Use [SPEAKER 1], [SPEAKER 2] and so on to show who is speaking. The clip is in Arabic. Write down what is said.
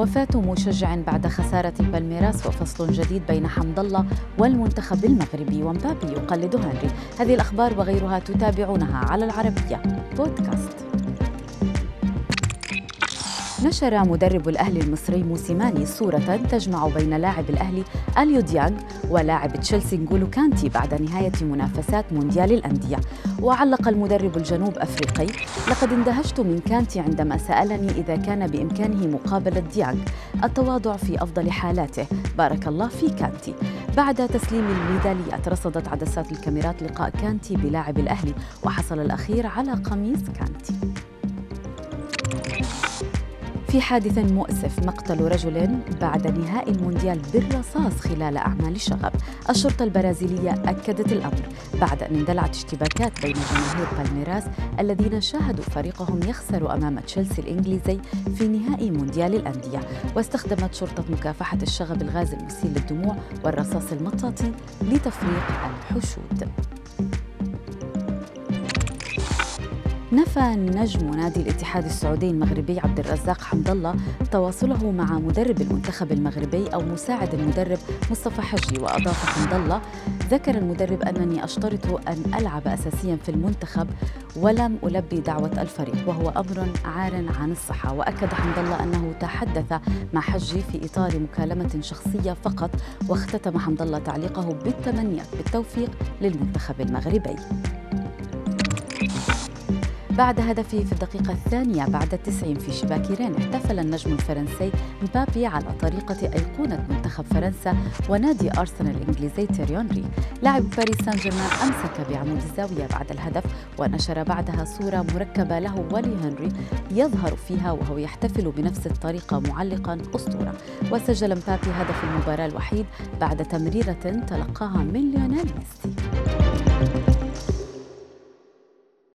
[SPEAKER 1] وفاة مشجع بعد خسارة بالميراس وفصل جديد بين حمد الله والمنتخب المغربي ومبابي يقلد هنري هذه الأخبار وغيرها تتابعونها على العربية بودكاست. نشر مدرب الأهلي المصري موسيماني صورة تجمع بين لاعب الأهلي أليو ديانغ ولاعب تشيلسي نقولو كانتي بعد نهاية منافسات مونديال الأندية. وعلق المدرب الجنوب أفريقي لقد اندهشت من كانتي عندما سألني إذا كان بإمكانه مقابلة ديانغ التواضع في أفضل حالاته. بارك الله في كانتي. بعد تسليم الميداليات رصدت عدسات الكاميرات لقاء كانتي بلاعب الأهلي وحصل الأخير على قميص كانتي. في حادث مؤسف مقتل رجل بعد نهاء المونديال بالرصاص خلال أعمال شغب الشرطة البرازيلية أكدت الأمر بعد أن اندلعت اشتباكات بين جماهير بالميراس الذين شاهدوا فريقهم يخسر أمام تشيلسي الإنجليزي في نهائي مونديال الأندية. واستخدمت شرطة مكافحة الشغب الغاز المسيل للدموع والرصاص المطاطي لتفريق الحشود. نفى نجم نادي الاتحاد السعودي المغربي عبد الرزاق حمد الله تواصله مع مدرب المنتخب المغربي أو مساعد المدرب مصطفى حجي وأضاف حمد الله ذكر المدرب أنني أشترط أن ألعب اساسيا في المنتخب ولم ألبي دعوة الفريق وهو أمر عار عن الصحة. وأكد حمد الله أنه تحدث مع حجي في إطار مكالمة شخصية فقط واختتم حمد الله تعليقه بالتمنيات بالتوفيق للمنتخب المغربي. بعد هدفه في الدقيقة الثانية بعد التسعين في شباك رين احتفل النجم الفرنسي مبابي على طريقة أيقونة منتخب فرنسا ونادي أرسنال الإنجليزي تيري أونري لاعب باريس سان جيرمان أمسك بعمود الزاوية بعد الهدف ونشر بعدها صورة مركبة له ولهنري يظهر فيها وهو يحتفل بنفس الطريقة معلقا أسطورة. وسجل مبابي هدف المباراة الوحيد بعد تمريرة تلقاها من ليونيل ميسي.